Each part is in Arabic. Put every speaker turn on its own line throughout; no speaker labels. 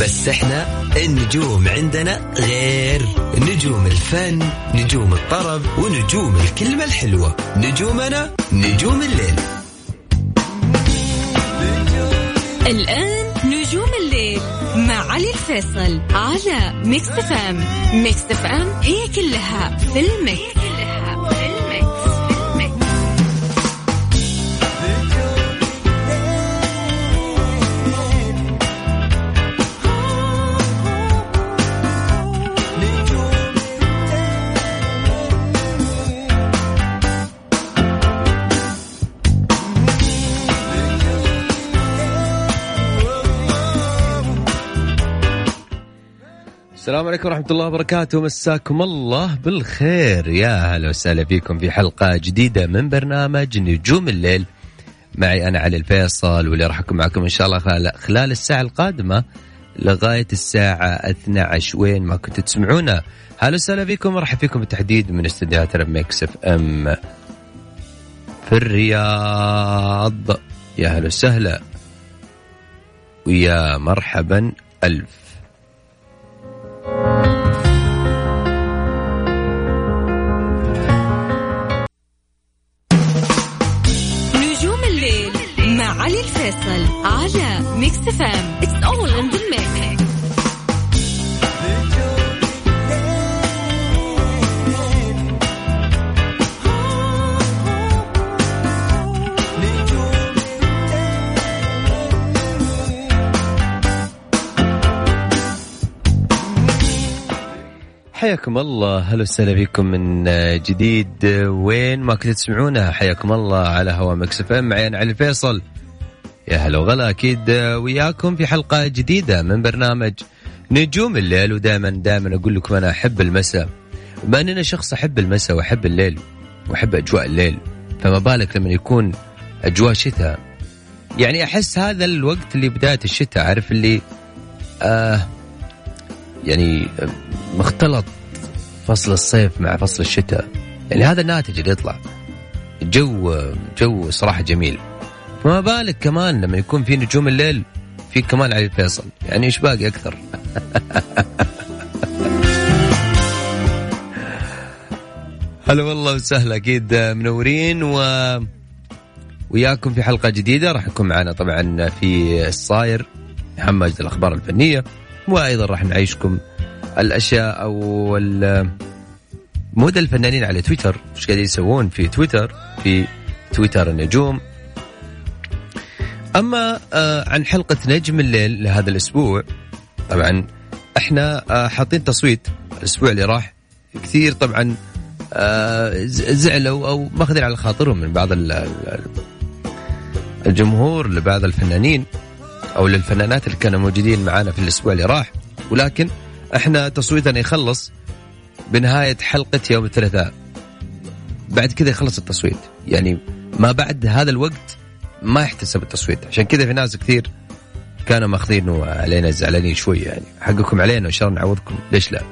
بس إحنا النجوم عندنا غير. نجوم الفن نجوم الطرب ونجوم الكلمة الحلوة. نجومنا نجوم الليل.
الآن نجوم الليل مع علي الفيصل على Mix FM Mix FM هي كلها في ال mix.
السلام عليكم ورحمة الله وبركاته. مساكم الله بالخير. يا هلا وسهلا فيكم في حلقة جديدة من برنامج نجوم الليل. معي أنا علي الفيصل واللي راح أكون معكم إن شاء الله خلال الساعة القادمة لغاية الساعة 12 وين ما كنتوا تسمعونا. هلا وسهلا فيكم مرحبا فيكم بالتحديد من استديوهات Mix FM في الرياض. يا هلا وسهلا. ويا مرحبا ألف
نجوم الليل مع علي الفيصل على Mix FM it's all in the mix
حياكم الله. هلا وسهلا فيكم من جديد. وين ما كنتوا تسمعونا حياكم الله على هوا Mix FM. معي علي الفيصل. يا هلا وغلا. أكيد وياكم في حلقة جديدة من برنامج نجوم الليل. ودائما دائما أقول لكم أنا أحب المساء. بما اني أنا شخص أحب المساء وأحب الليل وأحب أجواء الليل فما بالك لما يكون أجواء شتاء؟ يعني أحس هذا الوقت اللي بدايه الشتاء عارف اللي؟ آه يعني مختلط فصل الصيف مع فصل الشتاء. يعني هذا الناتج اللي يطلع. جو جو صراحة جميل. فما بالك كمان لما يكون في نجوم الليل في كمان علي الفيصل. يعني إيش باقي أكثر؟ هلا والله وسهلا أكيد منورين و وياكم في حلقة جديدة. راح يكون معنا طبعا في الصاير محمد الأخبار الفنية. وأيضا راح نعيشكم الأشياء أو مود الفنانين على تويتر. إيش قاعدين يسوون في تويتر؟ في تويتر النجوم. أما آه عن حلقة نجم الليل لهذا الأسبوع طبعا إحنا آه حاطين تصويت الأسبوع اللي راح. كثير طبعا آه زعلوا أو ماخذين على خاطرهم من بعض الجمهور لبعض الفنانين. أو للفنانات اللي كانوا موجودين معنا في الأسبوع اللي راح. ولكن إحنا تصويتنا يخلص بنهاية حلقة يوم الثلاثاء. بعد كذا يخلص التصويت. يعني ما بعد هذا الوقت ما يحتسب التصويت. عشان كذا في ناس كثير كانوا ماخذينه علينا زعلانين شوي يعني. حقكم علينا وان شاء الله نعوضكم. ليش لا؟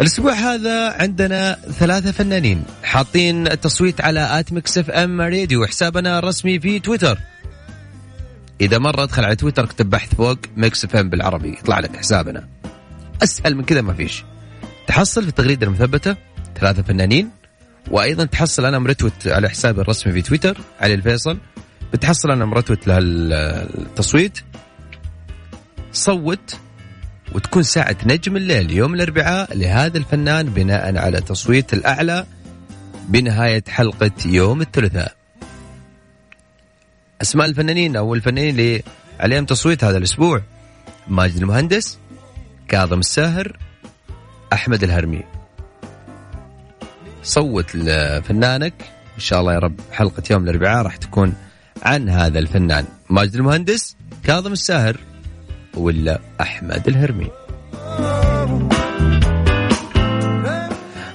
الأسبوع هذا عندنا ثلاثة فنانين حاطين التصويت على at Mix FM Radio. حسابنا الرسمي في تويتر. إذا مرة أدخل على تويتر أكتب بحث فوق Mix F بالعربي يطلع لك حسابنا. أسهل من كذا ما فيش. تحصل في التغريده المثبتة ثلاثة فنانين وأيضا تحصل أنا مرتوت على حسابي الرسمي في تويتر علي الفيصل. بتحصل أنا مرتوت للتصويت صوت وتكون ساعة نجم الليل يوم الأربعاء لهذا الفنان بناء على تصويت الأعلى بنهاية حلقة يوم الثلاثاء. أسماء الفنانين أو الفنانين اللي عليهم تصويت هذا الأسبوع. ماجد المهندس كاظم الساهر أحمد الهرمي. صوت لفنانك. إن شاء الله يا رب حلقة يوم الأربعاء راح تكون عن هذا الفنان. ماجد المهندس كاظم الساهر ولا أحمد الهرمي.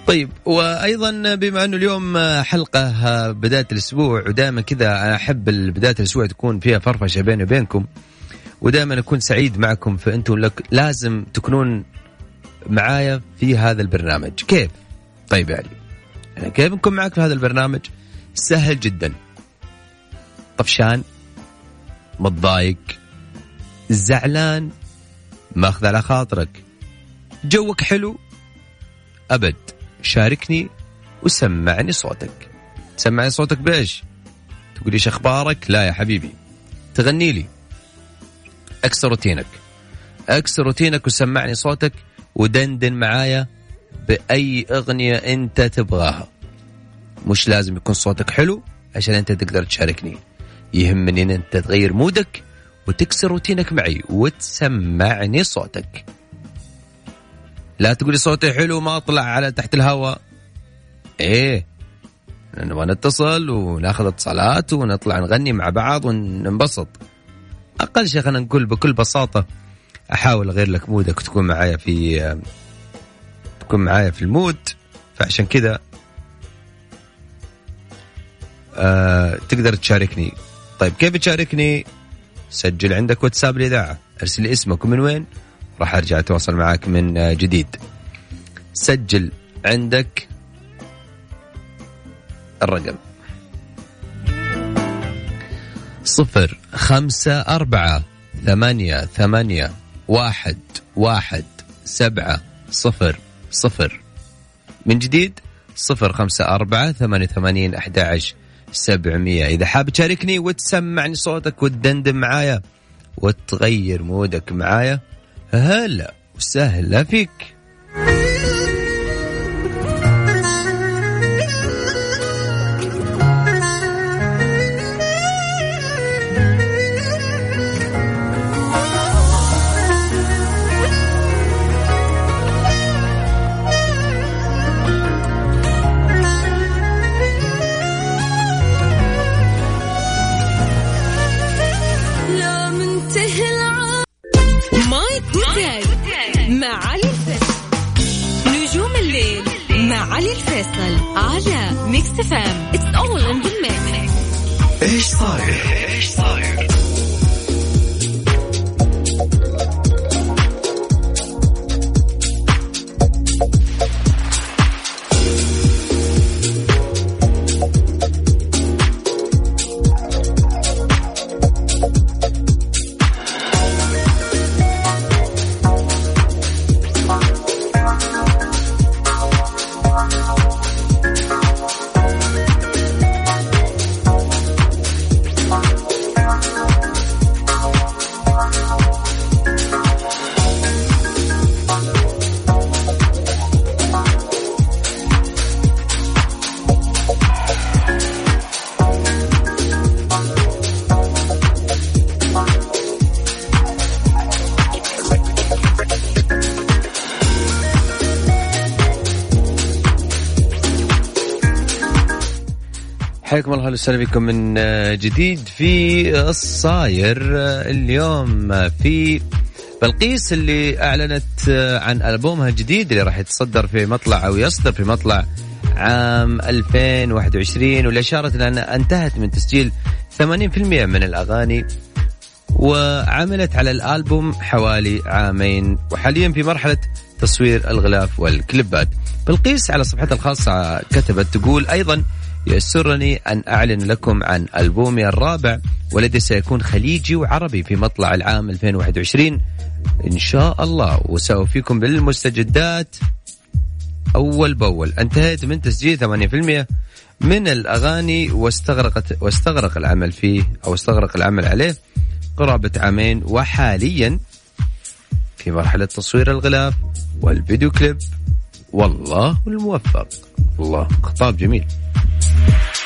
طيب وأيضا بما أنه اليوم حلقة بداية الأسبوع ودائما كذا أنا احب بداية الأسبوع تكون فيها فرفشة بيني وبينكم ودائما أكون سعيد معكم فأنتم لك لازم تكونون معايا في هذا البرنامج. كيف؟ طيب يعني يعني كيف نكون معك في هذا البرنامج؟ سهل جدا. طفشان متضايق؟ زعلان؟ ماخذ على خاطرك؟ جوك حلو؟ أبد. شاركني وسمعني صوتك. سمعني صوتك بإيش؟ تقول إيش أخبارك؟ لا يا حبيبي. تغني لي. أكسر روتينك. أكسر روتينك وسمعني صوتك ودندن معايا بأي أغنية أنت تبغاها. مش لازم يكون صوتك حلو عشان أنت تقدر تشاركني. يهمني إن أنت تغير mood ك وتكسر روتينك معي وتسمعني صوتك. لا تقولي صوتي حلو ما أطلع على تحت الهواء. إيه نبغى نتصل وناخذ اتصالات ونطلع نغني مع بعض وننبسط. أقل شيء خلينا نقول بكل بساطة أحاول أغير لك مودك وتكون معايا في تكون معايا في المود. فعشان كذا آه تقدر تشاركني. طيب كيف تشاركني؟ سجل عندك واتساب الاذاعه أرسل اسمك ومن وين؟ راح أرجع أتواصل معك من جديد. سجل عندك الرقم. صفر خمسة أربعة ثمانية ثمانية واحد واحد سبعة صفر صفر. من جديد صفر خمسة أربعة ثمانية ثمانين أحد سبعمية. إذا حاب تشاركني وتسمعني صوتك وتدندن معايا وتغير مودك معايا هلا وسهلا فيك. حياكم الله وسهلا بكم من جديد في الصاير اليوم في بلقيس اللي أعلنت عن ألبومها الجديد اللي راح يتصدر في مطلع أو يصدر في مطلع عام 2021 واللي أشارت انها انتهت من تسجيل 80% من الأغاني وعملت على الألبوم حوالي عامين وحاليا في مرحلة تصوير الغلاف والكليبات. بلقيس على صفحتها الخاصة كتبت تقول أيضا يسرني أن أعلن لكم عن ألبومي الرابع والذي سيكون خليجي وعربي في مطلع العام 2021 إن شاء الله. وسأوفيكم بالمستجدات. أول بأول. انتهيت من تسجيل 8% من الأغاني واستغرقت واستغرق العمل فيه أو استغرق العمل عليه قرابة عامين. وحاليا في مرحلة تصوير الغلاف والفيديو كليب. والله الموفق. الله. خطاب جميل. Bye.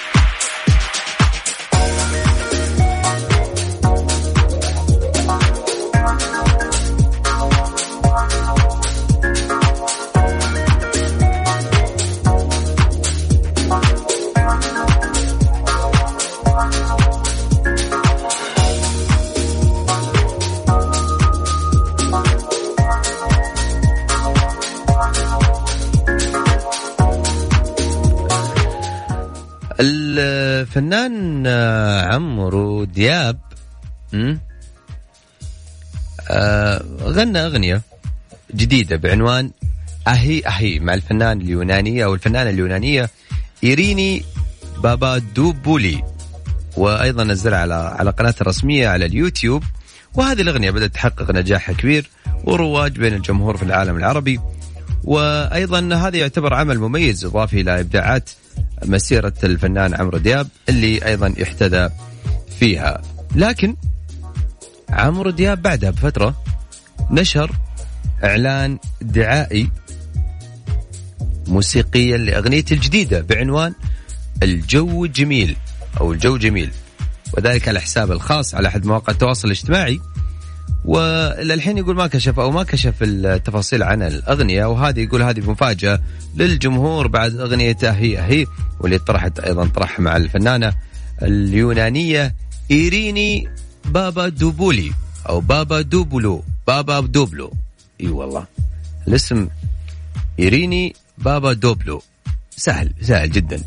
الفنان آه، عمرو دياب? آه، غنى أغنية جديدة بعنوان أهي أهي مع الفنان اليونانية أو الفنانة اليونانية إيريني بابا دوبولي وأيضا نزلها على على قناته الرسمية على اليوتيوب. وهذه الأغنية بدأت تحقق نجاح كبير ورواج بين الجمهور في العالم العربي. وأيضا هذا يعتبر عمل مميز إضافي إلى إبداعات مسيرة الفنان عمرو دياب اللي أيضا احتذى فيها. لكن عمرو دياب بعدها بفترة نشر إعلان دعائي موسيقيا لأغنيته الجديدة بعنوان الجو جميل أو الجو جميل. وذلك على حسابه الخاص على أحد مواقع التواصل الاجتماعي. وللحين يقول ما كشف أو ما كشف التفاصيل عن الأغنية وهذه يقول هذه مفاجأة للجمهور بعد اغنيته هي هي واللي طرحت أيضا طرح مع الفنانة اليونانية إيريني بابا دوبولي أو بابا دوبولو بابا دوبلو. إي والله. الاسم إيريني بابا دوبلو. سهل سهل جدا.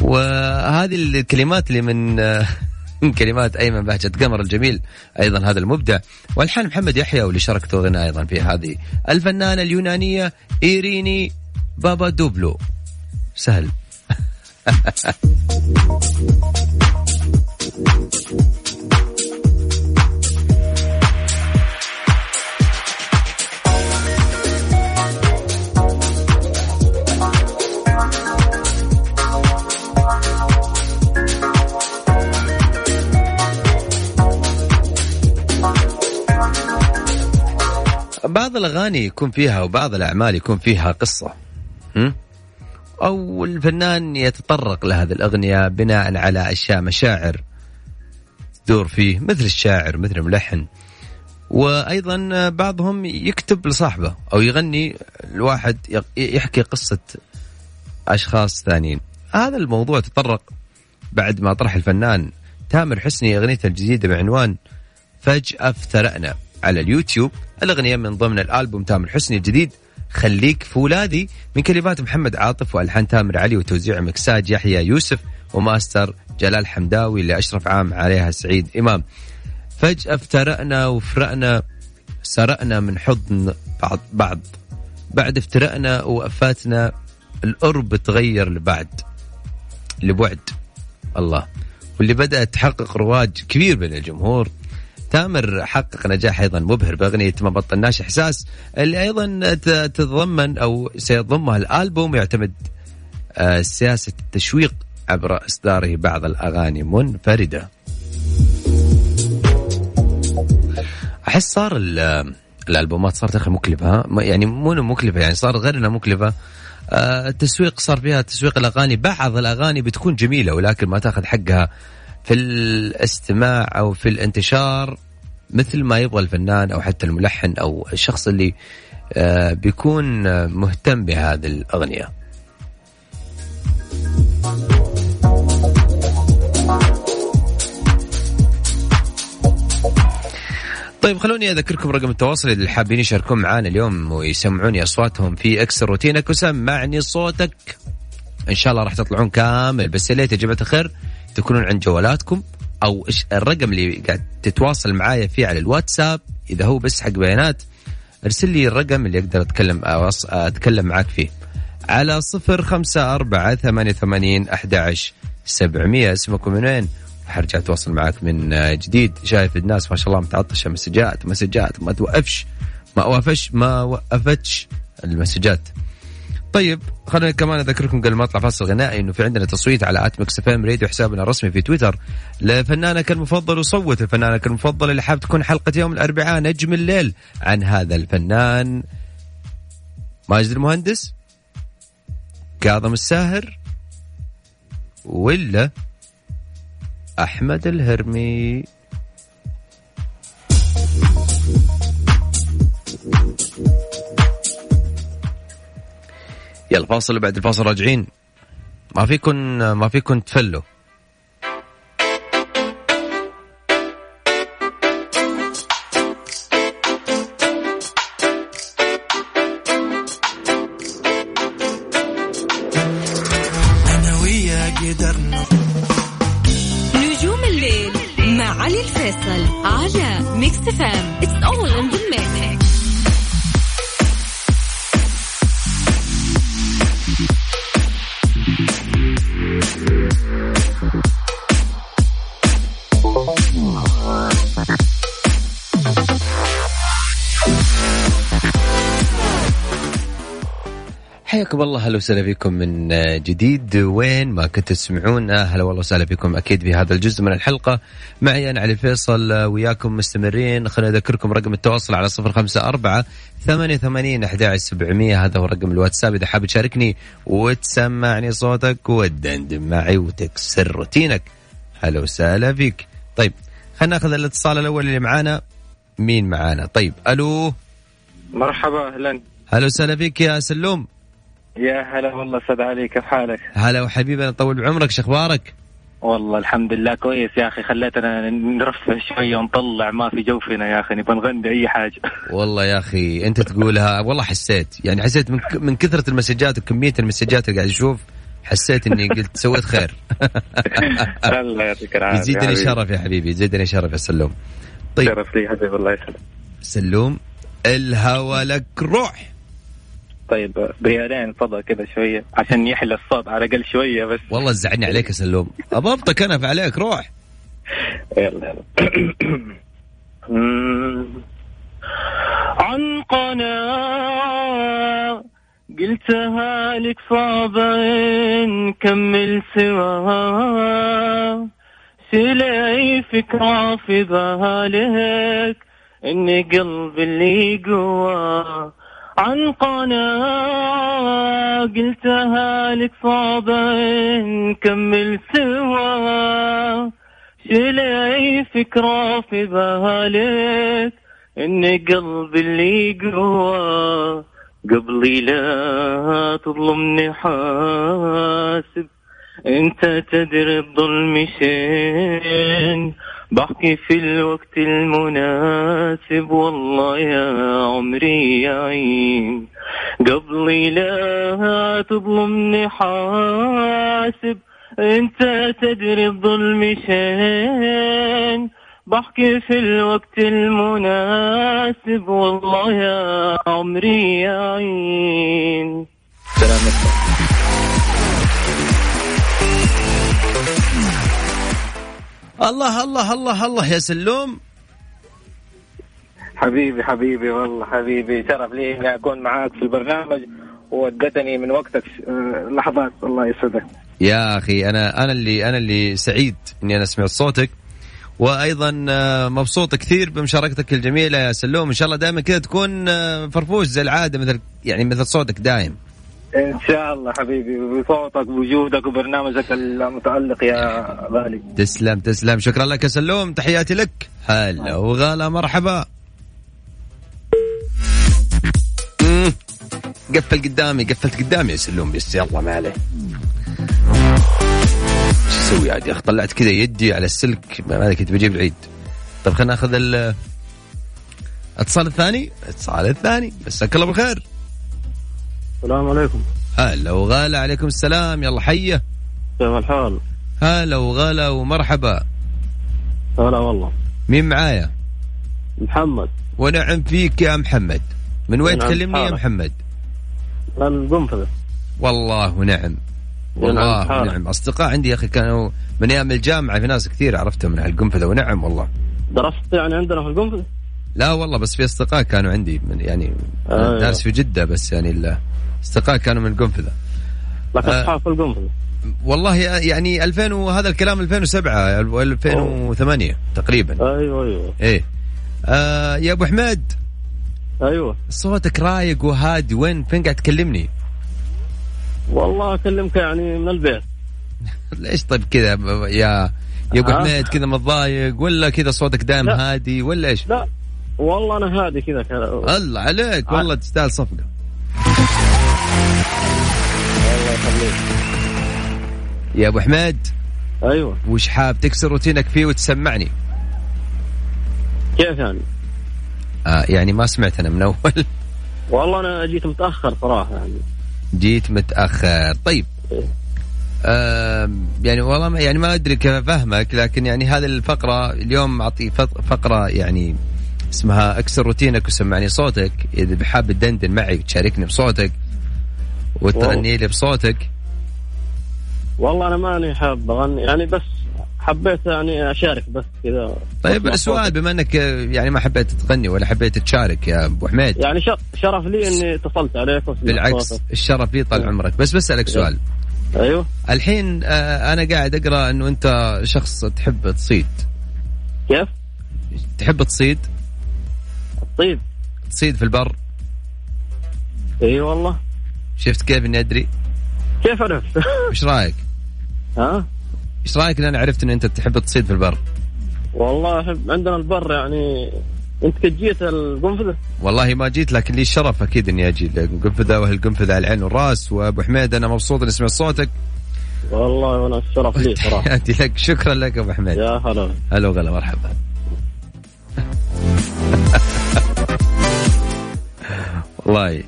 وهذه الكلمات اللي من من كلمات أيمن بهجة قمر الجميل أيضا هذا المبدع. والحان محمد يحيى واللي شاركته غنى أيضا في هذه. الفنانة اليونانية إيريني بابا دوبلو سهل. بعض الأغاني يكون فيها وبعض الأعمال يكون فيها قصة. أو الفنان يتطرق لهذه الأغنية بناء على أشياء مشاعر تدور فيه مثل الشاعر مثل الملحن. وأيضا بعضهم يكتب لصاحبه أو يغني الواحد يحكي قصة أشخاص ثانيين. هذا الموضوع تطرق بعد ما طرح الفنان تامر حسني اغنيته الجديدة بعنوان فجأة افترأنا. على اليوتيوب. الأغنية من ضمن الألبوم تامر حسني الجديد خليك فولادي من كلمات محمد عاطف وألحان تامر علي وتوزيع مكساج يحيى يوسف وماستر جلال حمداوي اللي اشرف عام عليها سعيد إمام. فجأة افترقنا وفرقنا سرقنا من حضن بعض بعض. بعد افترقنا وقفاتنا القرب تغير لبعد لبعد. الله. واللي بدأت تحقق رواج كبير بين الجمهور تامر حقق نجاح أيضا مبهر بأغنية ما بطلناش إحساس اللي أيضا تتضمن أو سيضمها الألبوم يعتمد آه، سياسة التشويق عبر إصداره بعض الأغاني منفردة. أحس صار الألبومات صارت أخي مكلفة يعني مو مكلفة يعني صار غير انها مكلفة آه، التسويق صار فيها تسويق الأغاني بعض الأغاني بتكون جميلة ولكن ما تأخذ حقها في الاستماع أو في الانتشار مثل ما يبغى الفنان أو حتى الملحن أو الشخص اللي آه، بيكون مهتم بهذه الأغنية. طيب خلوني أذكركم رقم التواصل اللي حابين يشاركون معنا اليوم ويسمعوني أصواتهم في اكسر روتينك وسمعني صوتك إن شاء الله راح تطلعون كامل بس يا ليت يا جماعة الخير تكونون عند جوالاتكم أو الرقم اللي قاعد تتواصل معايا فيه على الواتساب. إذا هو بس حق بيانات ارسل لي الرقم اللي أقدر أتكلم أتكلم معاك فيه. على صفر خمسة أربعة ثمانية ثمانين أحد سبعمية. اسمكم من وين؟ حرجع أتواصل معك من جديد. شايف الناس ما شاء الله متعطشة مسجات مسجات ما توقفش ما وقفش ما وقفتش المسجات. طيب خلينا كمان أذكركم قبل ما أطلع فاصل غنائي إنه في عندنا تصويت على at Mix FM Radio حسابنا الرسمي في تويتر. لفنانك المفضل وصوت الفنانك المفضل اللي حاب تكون حلقة يوم الأربعاء نجم الليل عن هذا الفنان. ماجد المهندس كاظم الساهر ولا أحمد الهرمي. يلا فاصل بعد الفاصل راجعين. ما فيكن ما فيكن تفلوا. وسهلا فيكم من جديد. وين ما كنتوا تسمعونا هلا والله وسهلا فيكم أكيد في هذا الجزء من الحلقة. معي أنا علي فيصل وياكم مستمرين. خلينا أذكركم رقم التواصل على صفر خمسة أربعة ثمانية ثمانين أحد سبعمية. هذا هو رقم الواتساب. إذا حاب تشاركني وتسمعني صوتك وتدندن معي وتكسر روتينك. هلا وسهلا فيك. طيب خلينا ناخذ الاتصال الأول اللي معانا. مين معانا؟ طيب ألو؟
مرحبا أهلا.
هلا وسهلا فيك يا سلوم.
يا هلا والله أستاذ علي كيف حالك؟
هلا وحبيبي طول بعمرك شو أخبارك؟
والله الحمد لله كويس يا أخي خليتنا نرفه شوية ونطلع ما في جوفنا يا أخي نبغى نغني أي حاجة.
والله يا أخي أنت تقولها والله حسيت يعني حسيت من من كثرة المسجات وكمية المسجات اللي قاعد أشوف حسيت إني قلت سويت خير.
الله يعطيك العافية
يزيدني شرف يا حبيبي يزيدني شرف يا سلوم.
طيب. شرف لي حبيبي الله يسلمك
سلوم الهوى لك روح.
طيب بريالين فضل كذا شوية عشان يحلى الصوت على الأقل شوية بس.
والله زعلني عليك يا سلوم. اضبطك أنا عليك روح.
يلا يلا. عن قناة قلتها لك صعبة نكمل سوا. سلاي فكرة في بالك إن قلبي اللي جوا عن قناة قلتها لك صعبة نكمل سوا. شلي فكرة في بالك إن قلبي اللي قوى قبلي لا تظلمني حاسب. أنت تدري الظلم شين. بحكي في الوقت المناسب والله يا عمري يا عين. قبلي لا تظلمني حاسب انت تدري الظلم شين. بحكي في الوقت المناسب والله يا عمري يا عين. سلامتك
الله الله الله الله يا سلوم.
حبيبي حبيبي والله حبيبي. شرف لي إني أكون معاك في البرنامج. وودتني من وقتك. آه، لحظات الله يسعدك.
يا أخي أنا أنا اللي أنا اللي سعيد إني أنا سمعت صوتك. وأيضا آه، مبسوط كثير بمشاركتك الجميلة يا سلوم. إن شاء الله دائما كذا تكون آه، فرفوش زي العادة مثل يعني مثل صوتك دايم.
إن شاء الله حبيبي بصوتك بوجودك وبرنامجك المتالق يا غالي.
تسلم تسلم. شكرا لك يا سلوم. تحياتي لك. هلا وغلا مرحبا. قفل قدامي قفلت قدامي يا سلوم. بس يلا ما عليه. شو أسوي عاد يا أخي طلعت كذا يدي على السلك. ما كنت بجيب العيد. طيب خلينا ناخذ الاتصال الثاني؟ الاتصال الثاني. مساك الله بالخير.
السلام عليكم.
هلا وغلا عليكم السلام يلا حيه
كيف الحال؟
هلا وغلا ومرحبا.
هلا والله.
مين معايا؟
محمد.
ونعم فيك يا محمد. من وين
نعم
تكلمني يا محمد؟
من قنفذة.
والله ونعم والله
نعم.
ونعم أصدقاء عندي يا أخي كانوا من أيام الجامعة في ناس كثير عرفتهم من القنفذه ونعم والله.
درست يعني عندنا في القنفذة؟
لا والله بس في أصدقاء كانوا عندي من يعني
آه
دارس في جدة بس يعني الاصدقاء كانوا من القنفذة.
لك أصحاب في القنفذة.
والله يعني 2000 وهذا الكلام 2007 2008 أوه. تقريبا.
أيوه أيوه.
إيه. آه يا أبو حميد.
أيوه.
صوتك رايق وهادي وين؟ فين قاعد تكلمني؟
والله أكلمك يعني من البيت.
ليش طيب كذا يا يا أبو حميد؟ كذا متضايق ولا كذا صوتك دائم هادي ولا إيش؟
لا. والله أنا هادي كذا
الله عليك والله تستاهل صفقة.
الله يخليك.
يا أبو حميد
أيوه.
وش حاب تكسر روتينك فيه وتسمعني؟
كيف يعني؟
آه يعني ما سمعت أنا من أول.
والله أنا جيت متأخر صراحة يعني.
جيت متأخر. طيب. آم، يعني والله ما يعني ما أدري كيف أفهمك لكن يعني هذه الفقرة اليوم أعطي فق- فقرة يعني اسمها اكسر روتينك وسمعني صوتك. إذا بحاب تدندن معي وتشاركني بصوتك وتغني لي بصوتك.
والله أنا ماني حاب أغني يعني بس حبيت يعني أشارك بس كذا.
طيب السؤال. بما إنك يعني ما حبيت تغني ولا حبيت تشارك يا أبو حميد.
يعني شر- شرف لي إني اتصلت عليك
بالعكس
صوتك.
الشرف لي طال عمرك. بس بسألك سؤال.
أيوه.
الحين آه، أنا قاعد أقرأ إنه أنت شخص تحب تصيد.
كيف؟
تحب تصيد؟
طيب
تصيد في البر.
إي والله.
شفت كيف إني أدري؟
كيف عرفت؟
إيش رأيك؟
ها؟
إيش رأيك إن أنا عرفت إن أنت تحب تصيد في البر؟
والله أحب عندنا البر يعني. أنت كنت جيت القنفذة؟
والله ما جيت لكن لي الشرف أكيد إني أجي القنفذة وهالقنفذه على العين والرأس. وأبو حميد أنا مبسوط إني سمعت صوتك.
والله وأنا الشرف لي
صراحة. لك. شكرا لك أبو حميد.
يا هلا.
هلا وغلا مرحبا. والله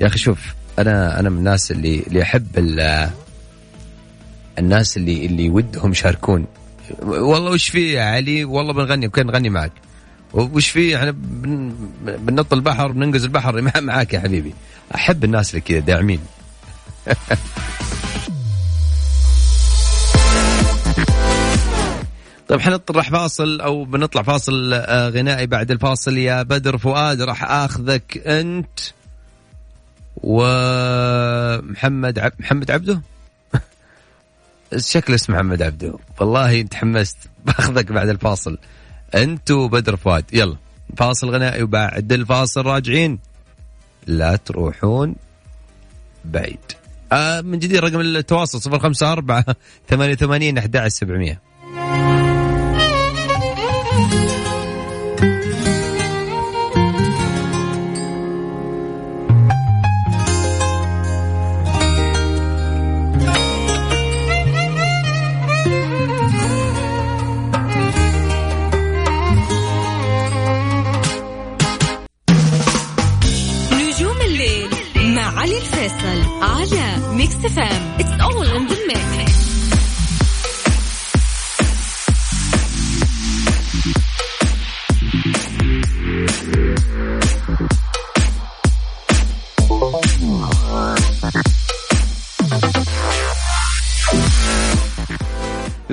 يا أخي شوف أنا أنا من الناس اللي اللي أحب ال- الناس اللي اللي ودهم يشاركون. والله وش في يا علي؟ والله بنغني كان نغني معك. وش في؟ إحنا بن- بننط البحر بننقز البحر مع- معاك يا حبيبي. أحب الناس اللي كذا داعمين. طيب حنطلع راح فاصل أو بنطلع فاصل آه، غنائي بعد الفاصل. يا بدر فؤاد راح آخذك أنت ومحمد عب... محمد عبده؟ شكل اسم محمد عبده. والله تحمست. باخذك بعد الفاصل. أنت وبدر فؤاد. يلا فاصل غنائي وبعد الفاصل راجعين. لا تروحون بعيد. آه من جديد رقم التواصل 054 88 11700
الفيصل على Mix FM it's all in the mix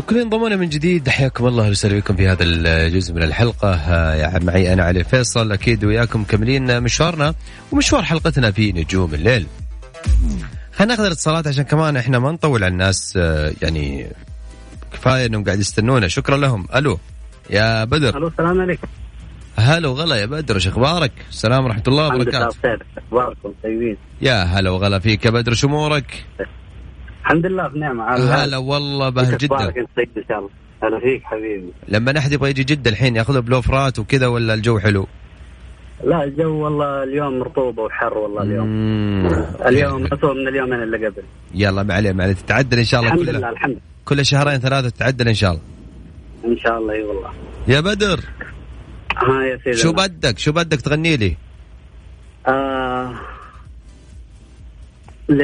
لكل انضمونا من جديد. حياكم الله أهلا وسهلا بكم في هذا الجزء من الحلقة. يا معي أنا علي فيصل أكيد وياكم مكملين مشوارنا ومشوار حلقتنا في نجوم الليل. خلينا ناخذ الاتصالات عشان كمان إحنا ما نطول على الناس آه، يعني كفاية إنهم قاعد يستنونا. شكرا لهم. ألو يا بدر.
ألو السلام عليكم.
هلا وغلا يا بدر. إيش أخبارك؟ السلام ورحمة الله
الحمد لله
وبركاته.
بخير. أخباركم؟ طيبين.
يا هلا وغلا فيك يا بدر. شو أمورك؟
الحمد لله بنعمة على
هلا والله جدا.
انت طيب إن شاء الله. هلا فيك حبيبي.
لما احد يبغى يجي جده الحين ياخذ بلوفرات وكذا ولا الجو حلو؟
لا الجو والله اليوم رطوبة وحر والله اليوم.
مم.
اليوم اسوء من اليومين اللي قبل.
يلا ما عليه ما عليه. تتعدل إن شاء الله
الحمد
كل
لله الحمد.
كل شهرين ثلاثة تتعدل إن شاء الله.
إن شاء الله إي والله.
يا بدر.
ها يا سيدي.
شو. بدك؟ شو بدك تغني لي؟
آه ل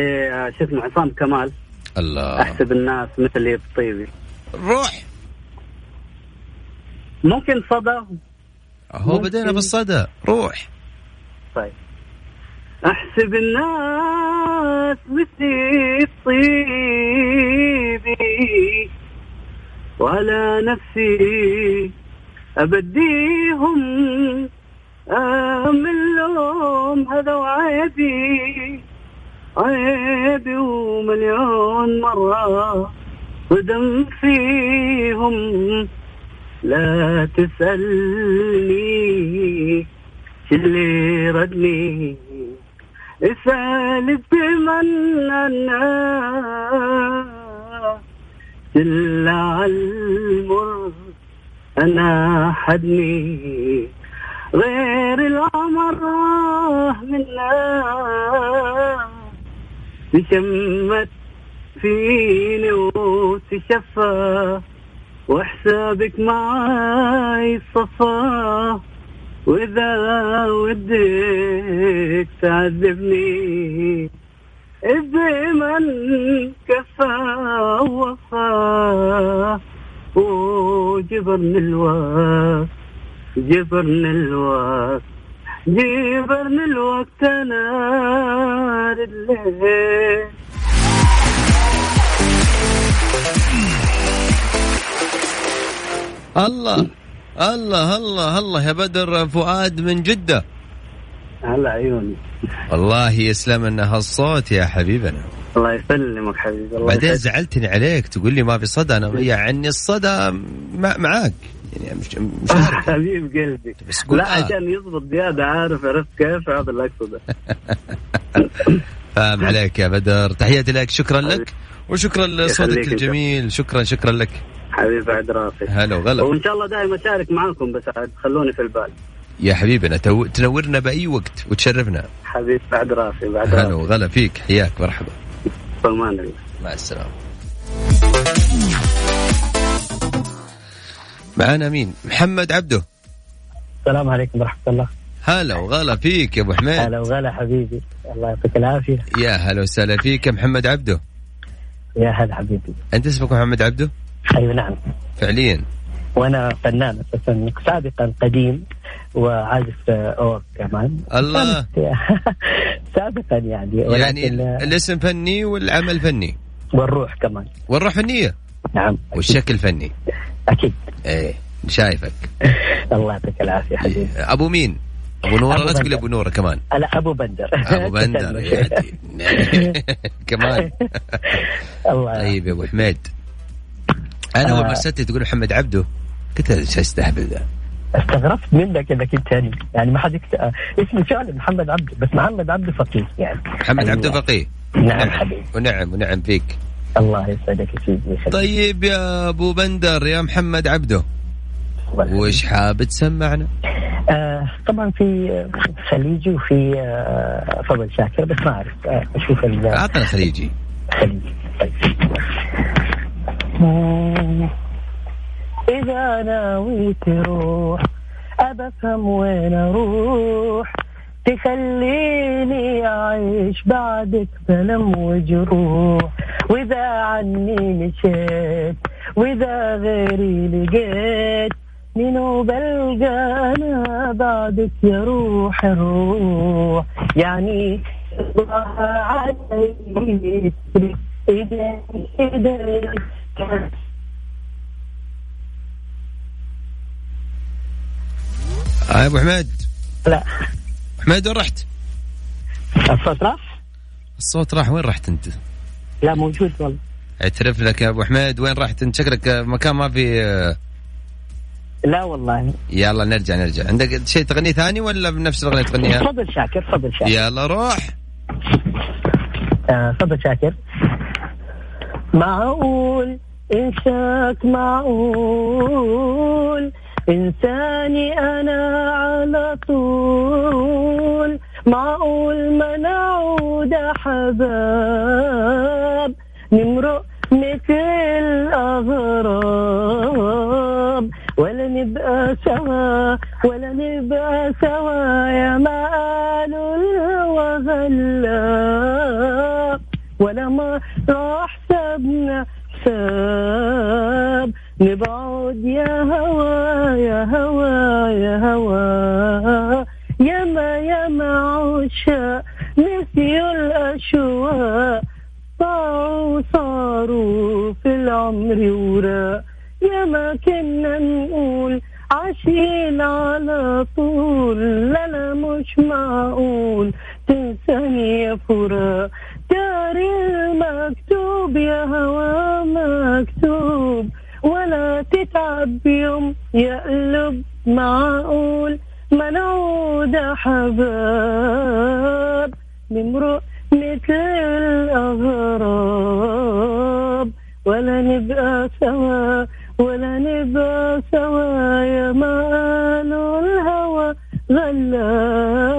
شو اسمه عصام كمال.
الله.
أحسب الناس مثلي بطيبي
روح.
ممكن صدى؟
هو. بدينا بالصدى. روح.
طيب. أحسب الناس مثلي بطيبي وعلى نفسي أبديهم من لهم هذا وعيبي عيبي ومليون مرة ودم فيهم. لا تسألني اللي ردني. اسأل بمننا إلا عالمر أنا حدني. غير العمر منا. تشمت فيني وتشفى وحسابك معاي صفا. وإذا ودك تعذبني بمن كفى وفاه وجبرني الوقت جبرني الوقت. جبرني الوقت نار الليل
الله الله الله الله يا بدر فؤاد من جدة.
هلا عيوني.
والله يسلم لنا هالصوت يا حبيبنا.
الله يسلمك حبيبي الله
بعدين. زعلتني عليك تقول لي ما في صدى أنا يعني الصدى مع معاك. يعني مش مش.
حبيب قلبي.
بس قول.
لا
آه.
عشان يضبط زيادة عارف عرفت كيف؟ هذا اللي أقصده.
فاهم عليك يا بدر. تحياتي لك شكرا لك. وشكرا لصوتك. الجميل. شكرا شكرا لك.
حبيب بعد راسي
هلا وغلا.
وإن شاء الله دائما أشارك معاكم بس عاد خلوني في البال.
يا حبيبنا تو- تنورنا بأي وقت وتشرفنا.
حبيب بعد راسي بعد
هلا
راسي.
وغلا فيك حياك مرحبا.
سلمان
مع السلامة. معانا مين؟ محمد عبده.
السلام عليكم ورحمة الله.
هلا وغلا فيك يا أبو حميد.
هلا وغلا حبيبي. الله يعطيك العافية.
يا هلا وسهلا فيك يا محمد عبده.
يا هلا حبيبي.
أنت اسمك محمد عبده؟
أيوة نعم.
فعليا.
وأنا فنان أساسا سابقا قديم وعازف آه، أورج كمان.
الله.
سابقا يعني
يعني
آه،
الاسم فني والعمل فني.
والروح كمان.
والروح فنية.
نعم.
والشكل فني.
أكيد.
إيه شايفك.
الله يعطيك العافية حبيبي.
إيه. أبو مين؟ أبو نوره لا تقول. أبو نوره كمان.
أنا أبو بندر.
أبو بندر. كمان.
الله
طيب يا أبو حميد. أنا اول ما
آه.
سالت تقول محمد عبده. قلت هذا إيش استهبل ذا
استغربت منك انك انت يعني يعني ما حد يكت... آه، اسمي فعلا محمد عبده بس محمد عبده فقيه يعني.
محمد عبده فقيه.
نعم حبيبي.
ونعم ونعم فيك.
الله يسعدك يا سيدي.
طيب يا أبو بندر يا محمد عبده. وش حاب تسمعنا؟
آه طبعا في آه، خليجي وفي آه فضل شاكر بس ما أعرف آه أشوف الخليجي
أعطنا خليجي.
طيب. مم. إذا ناوي تروح أبى أفهم وين أروح؟ تخليني أعيش بعدك بلم وجروح. وإذا عني مشيت وإذا غيري لقيت منو بلقى أنا بعدك يا روح الروح؟ يعني الله علي إيديك إيديك
آه يا أبو حميد.
لا.
حميد وين رحت؟
الصوت راح؟
الصوت راح. وين رحت أنت؟
لا موجود والله.
أعترف لك يا أبو حميد. وين رحت أنت؟ شكلك مكان ما في
لا والله.
يلا نرجع نرجع. عندك شيء تغني ثاني ولا بنفس الأغنية تغنيها؟
فضل شاكر فضل شاكر.
يلا روح.
آه فضل شاكر. معقول؟ إنساك معقول؟ إنساني أنا على طول معقول ما نعود حباب؟ نمرق مثل الأغراب. ولا نبقى سوا ولا نبقى سوا يا ما قالوا الهوى غلاب ولا ما راح سبنا حساب. نبعد يا هوا يا هوا يا هوا ياما ياما عشاق نسيوا الأشواق ضاعوا صاروا في العمر وراء يا ما كنا نقول عايشين على طول. لا لا مش معقول. تنساني يا فراق داري المكتوب يا هوا مكتوب. تتعب يوم يا قلب معقول ما نعود حباب نمرق مثل الأغراب. ولا نبقى سوا ولا نبقى سوا يا ما قالوا الهوى غلاب.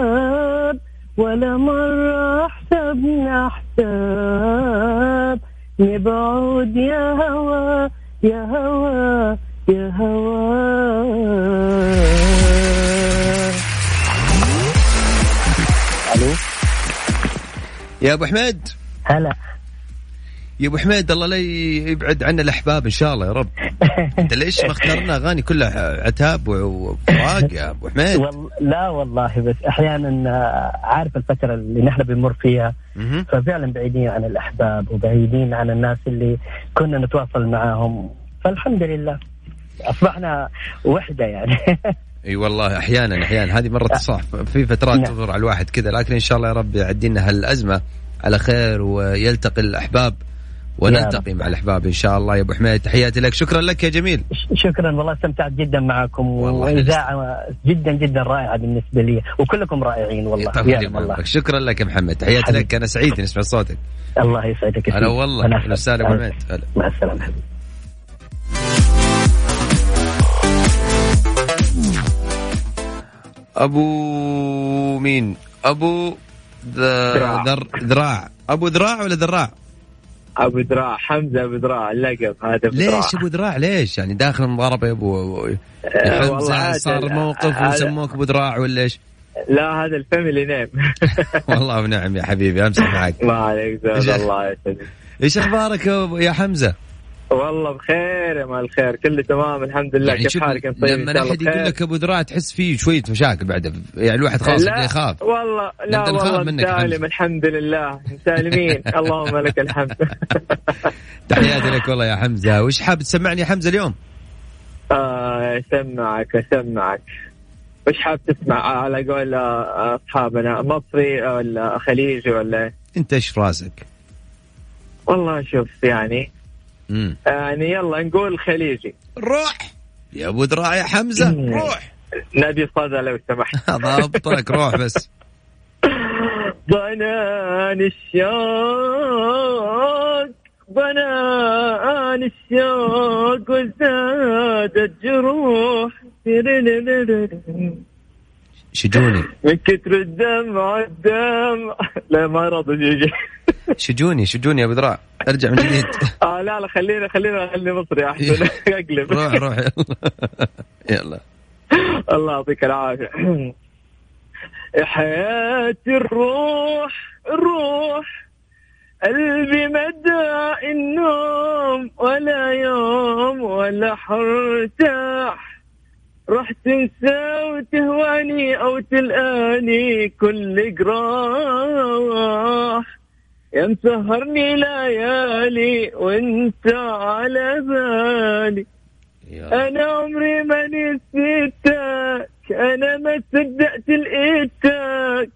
ولا مرة حسبنا حساب نبعد يا هوا يا هوا يا هوا. ألو؟
يا أبو حميد.
هلا.
يا أبو حميد الله لا يبعد عنا الأحباب إن شاء الله يا رب. أنت ليش ما اخترنا أغاني كلها عتاب وفراق يا أبو حميد؟
وال... لا والله بس أحيانا آه، عارف الفترة اللي نحن بنمر فيها. ففعلا بعيدين عن الأحباب وبعيدين عن الناس اللي كنا نتواصل معاهم. فالحمد لله. أصبحنا وحدة يعني.
إي والله أحيانا أحيانا. هذه مرة صح في فترات
نعم.
تمر على الواحد كذا لكن إن شاء الله يا رب يعدي لنا هالأزمة على خير ويلتقي الأحباب ونلتقي مع الأحباب إن شاء الله. يا أبو حميد تحياتي لك. شكرا لك يا جميل.
شكرا. والله استمتعت جدا معكم
والله
وإذاعة جدا جدا رائعة بالنسبة لي. وكلكم رائعين والله. يا الله.
شكرا لك يا محمد تحياتي. لك. أنا سعيد إني اسمع صوتك.
الله يسعدك
هلا. والله. أهلا وسهلا أبو حميد.
مع السلامة
أبو مين؟ أبو
ذراع.
ذر- ذراع أبو ذراع ولا ذراع
أبو دراع حمزة أبو دراع اللقب هذا دراع.
ليش أبو ذراع ليش يعني داخل المضاربة يا ابو
والله حمزة
صار موقف وسموك أبو ذراع ولا إيش؟
لا هذا ال family name.
والله ونعم يا حبيبي أمسح معك.
ما عليك الله يسعدك.
إيش أخبارك يا حمزة؟
والله بخير يا مال الخير كله تمام الحمد لله
يعني
كيف حالك انت طيب؟
لما احد يقول؟ لك أبو ذراع تحس فيه شوية مشاكل بعد يعني الواحد خلاص يخاف.
والله لا والله
منك
سالم. الحمد لله. سالمين. اللهم لك الحمد.
تحياتي لك والله يا حمزة. وش حاب تسمعني يا حمزة اليوم؟
آه، أسمعك أسمعك. وش حاب تسمع؟ على قول آه، أصحابنا مصري ولا خليجي ولا
انت إيش في راسك؟
والله شوف يعني يعني يلا نقول خليجي.
روح. يا أبو ذراع يا حمزة.
مم.
روح.
نبي صدى لو سمحت.
ضابطك روح بس.
ضنان الشوق ضنان الشوق وزادت جروح
شجوني.
من كتر الدمع الدمع لا ما رضى يجي.
شجوني شجوني يا أبو ذراع ارجع من جديد.
آه لا لا خلينا خلينا خلي مصري أحسن. أقلب.
روح روح. يلا. يلا
الله يعطيك العافية. يا حياة الروح الروح. قلبي مدى النوم ولا يوم ولا حرتاح. راح تنسى وتهواني أو تلقاني كل جراح. يا مسهرني ليالي وانت على بالي. أنا عمري ما نسيتك أنا ما صدقت لقيتك.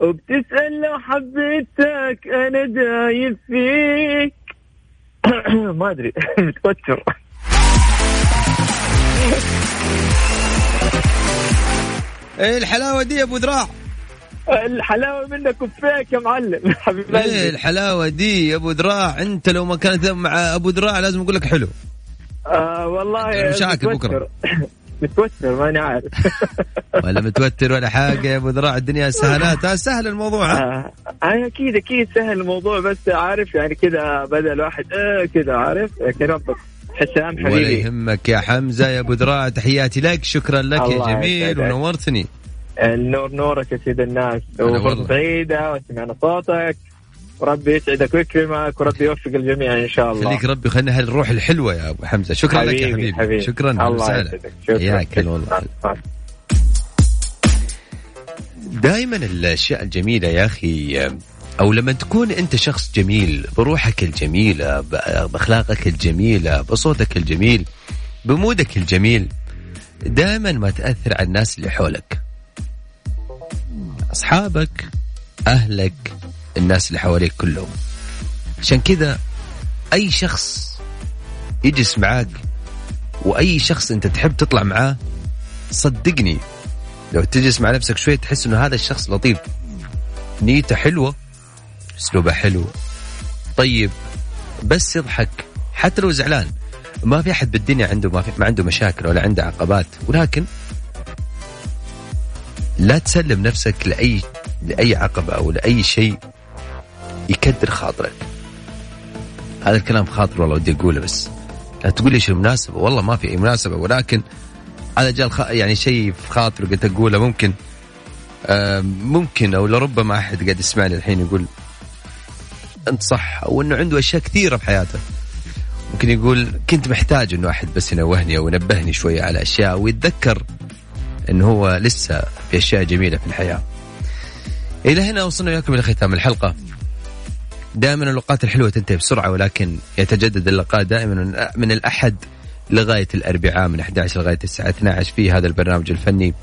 وبتسأل لو حبيتك أنا دايب فيك. ما أدري متوتر.
إيه الحلاوة دي يا أبو ذراع
الحلاوة منك وفيك يا معلم. حبيب إيه
الحلاوة دي يا أبو ذراع أنت لو ما كانت مع أبو ذراع لازم أقول لك حلو.
آه والله
مشاكل. بكرة.
متوتر. ماني عارف.
ولا متوتر ولا حاجة يا أبو ذراع الدنيا سهلات ها سهل الموضوع
آه آه، أكيد أكيد سهل الموضوع بس عارف يعني كذا بدا الواحد آه كذا عارف؟ لكن ربك. حسام
ولا
حبيبي.
يهمك يا حمزة يا أبو ذراع تحياتي لك شكرا لك يا جميل. ونورتني.
النور نورك يا سيد الناس. وفرصة سعيدة وسمعنا صوتك. وربي يسعدك ويكرمك وربي يوفق الجميع إن شاء الله.
خليك ربي خلينا هالروح الحلوة يا أبو حمزة. شكرا لك يا حبيبي,
حبيبي.
شكرا
الله. يسعدك. شكرا.
حياك والله. دائما الأشياء الجميلة يا أخي أو لما تكون أنت شخص جميل بروحك الجميلة بأخلاقك الجميلة بصوتك الجميل بمودك الجميل دائما ما تأثر على الناس اللي حولك. أصحابك أهلك الناس اللي حواليك كلهم. عشان كذا أي شخص يجلس معاك وأي شخص أنت تحب تطلع معاه صدقني لو تجلس مع نفسك شوي تحس إنه هذا الشخص لطيف. نيته حلوة أسلوبه حلو. طيب بس يضحك. حتى لو زعلان ما في أحد بالدنيا عنده ما, في ما عنده مشاكل ولا عنده عقبات. ولكن لا تسلم نفسك لأي لأي عقبة أو لأي شيء يكدر خاطرك. هذا الكلام خاطر والله ودي أقوله بس. لا تقول لي إيش المناسبة. والله ما في أي مناسبة. ولكن هذا جاء. يعني شيء في خاطري قلت أقوله. ممكن آه ممكن أو لربما أحد قاعد يسمعني الحين يقول أنت صح أو انه عنده أشياء كثيرة في حياته. ممكن يقول كنت محتاج إنه أحد بس ينوهني أو ينبهني شوية على أشياء ويتذكر انه هو لسه في أشياء جميلة في الحياة. إلى هنا وصلنا وياكم إلى ختام الحلقة. دائما الأوقات الحلوة تنتهي بسرعة ولكن يتجدد اللقاء دائما من الأحد لغاية الأربعاء من 11 لغاية الساعة 12 في هذا البرنامج الفني.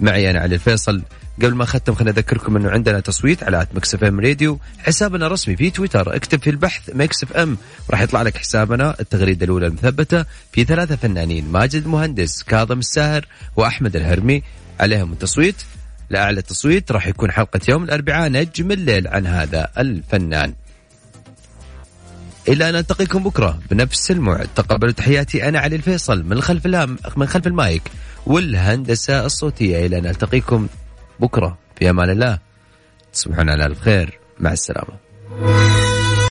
معي أنا علي الفيصل. قبل ما أختم خليني أذكركم إنه عندنا تصويت على Mix FM Radio حسابنا رسمي في تويتر. اكتب في البحث Mix FM راح يطلع لك حسابنا التغريدة الأولى المثبتة في ثلاثة فنانين ماجد مهندس كاظم الساهر وأحمد الهرمي. عليهم التصويت. لأعلى تصويت راح يكون حلقة يوم الأربعاء نجم الليل عن هذا الفنان. إلى أن نلتقيكم بكرة بنفس الموعد. تقبلوا تحياتي أنا علي الفيصل من خلف من خلف المايك والهندسة الصوتية. إلى أن نلتقيكم بكرة في أمان الله. تصبحون على الف خير مع السلامة.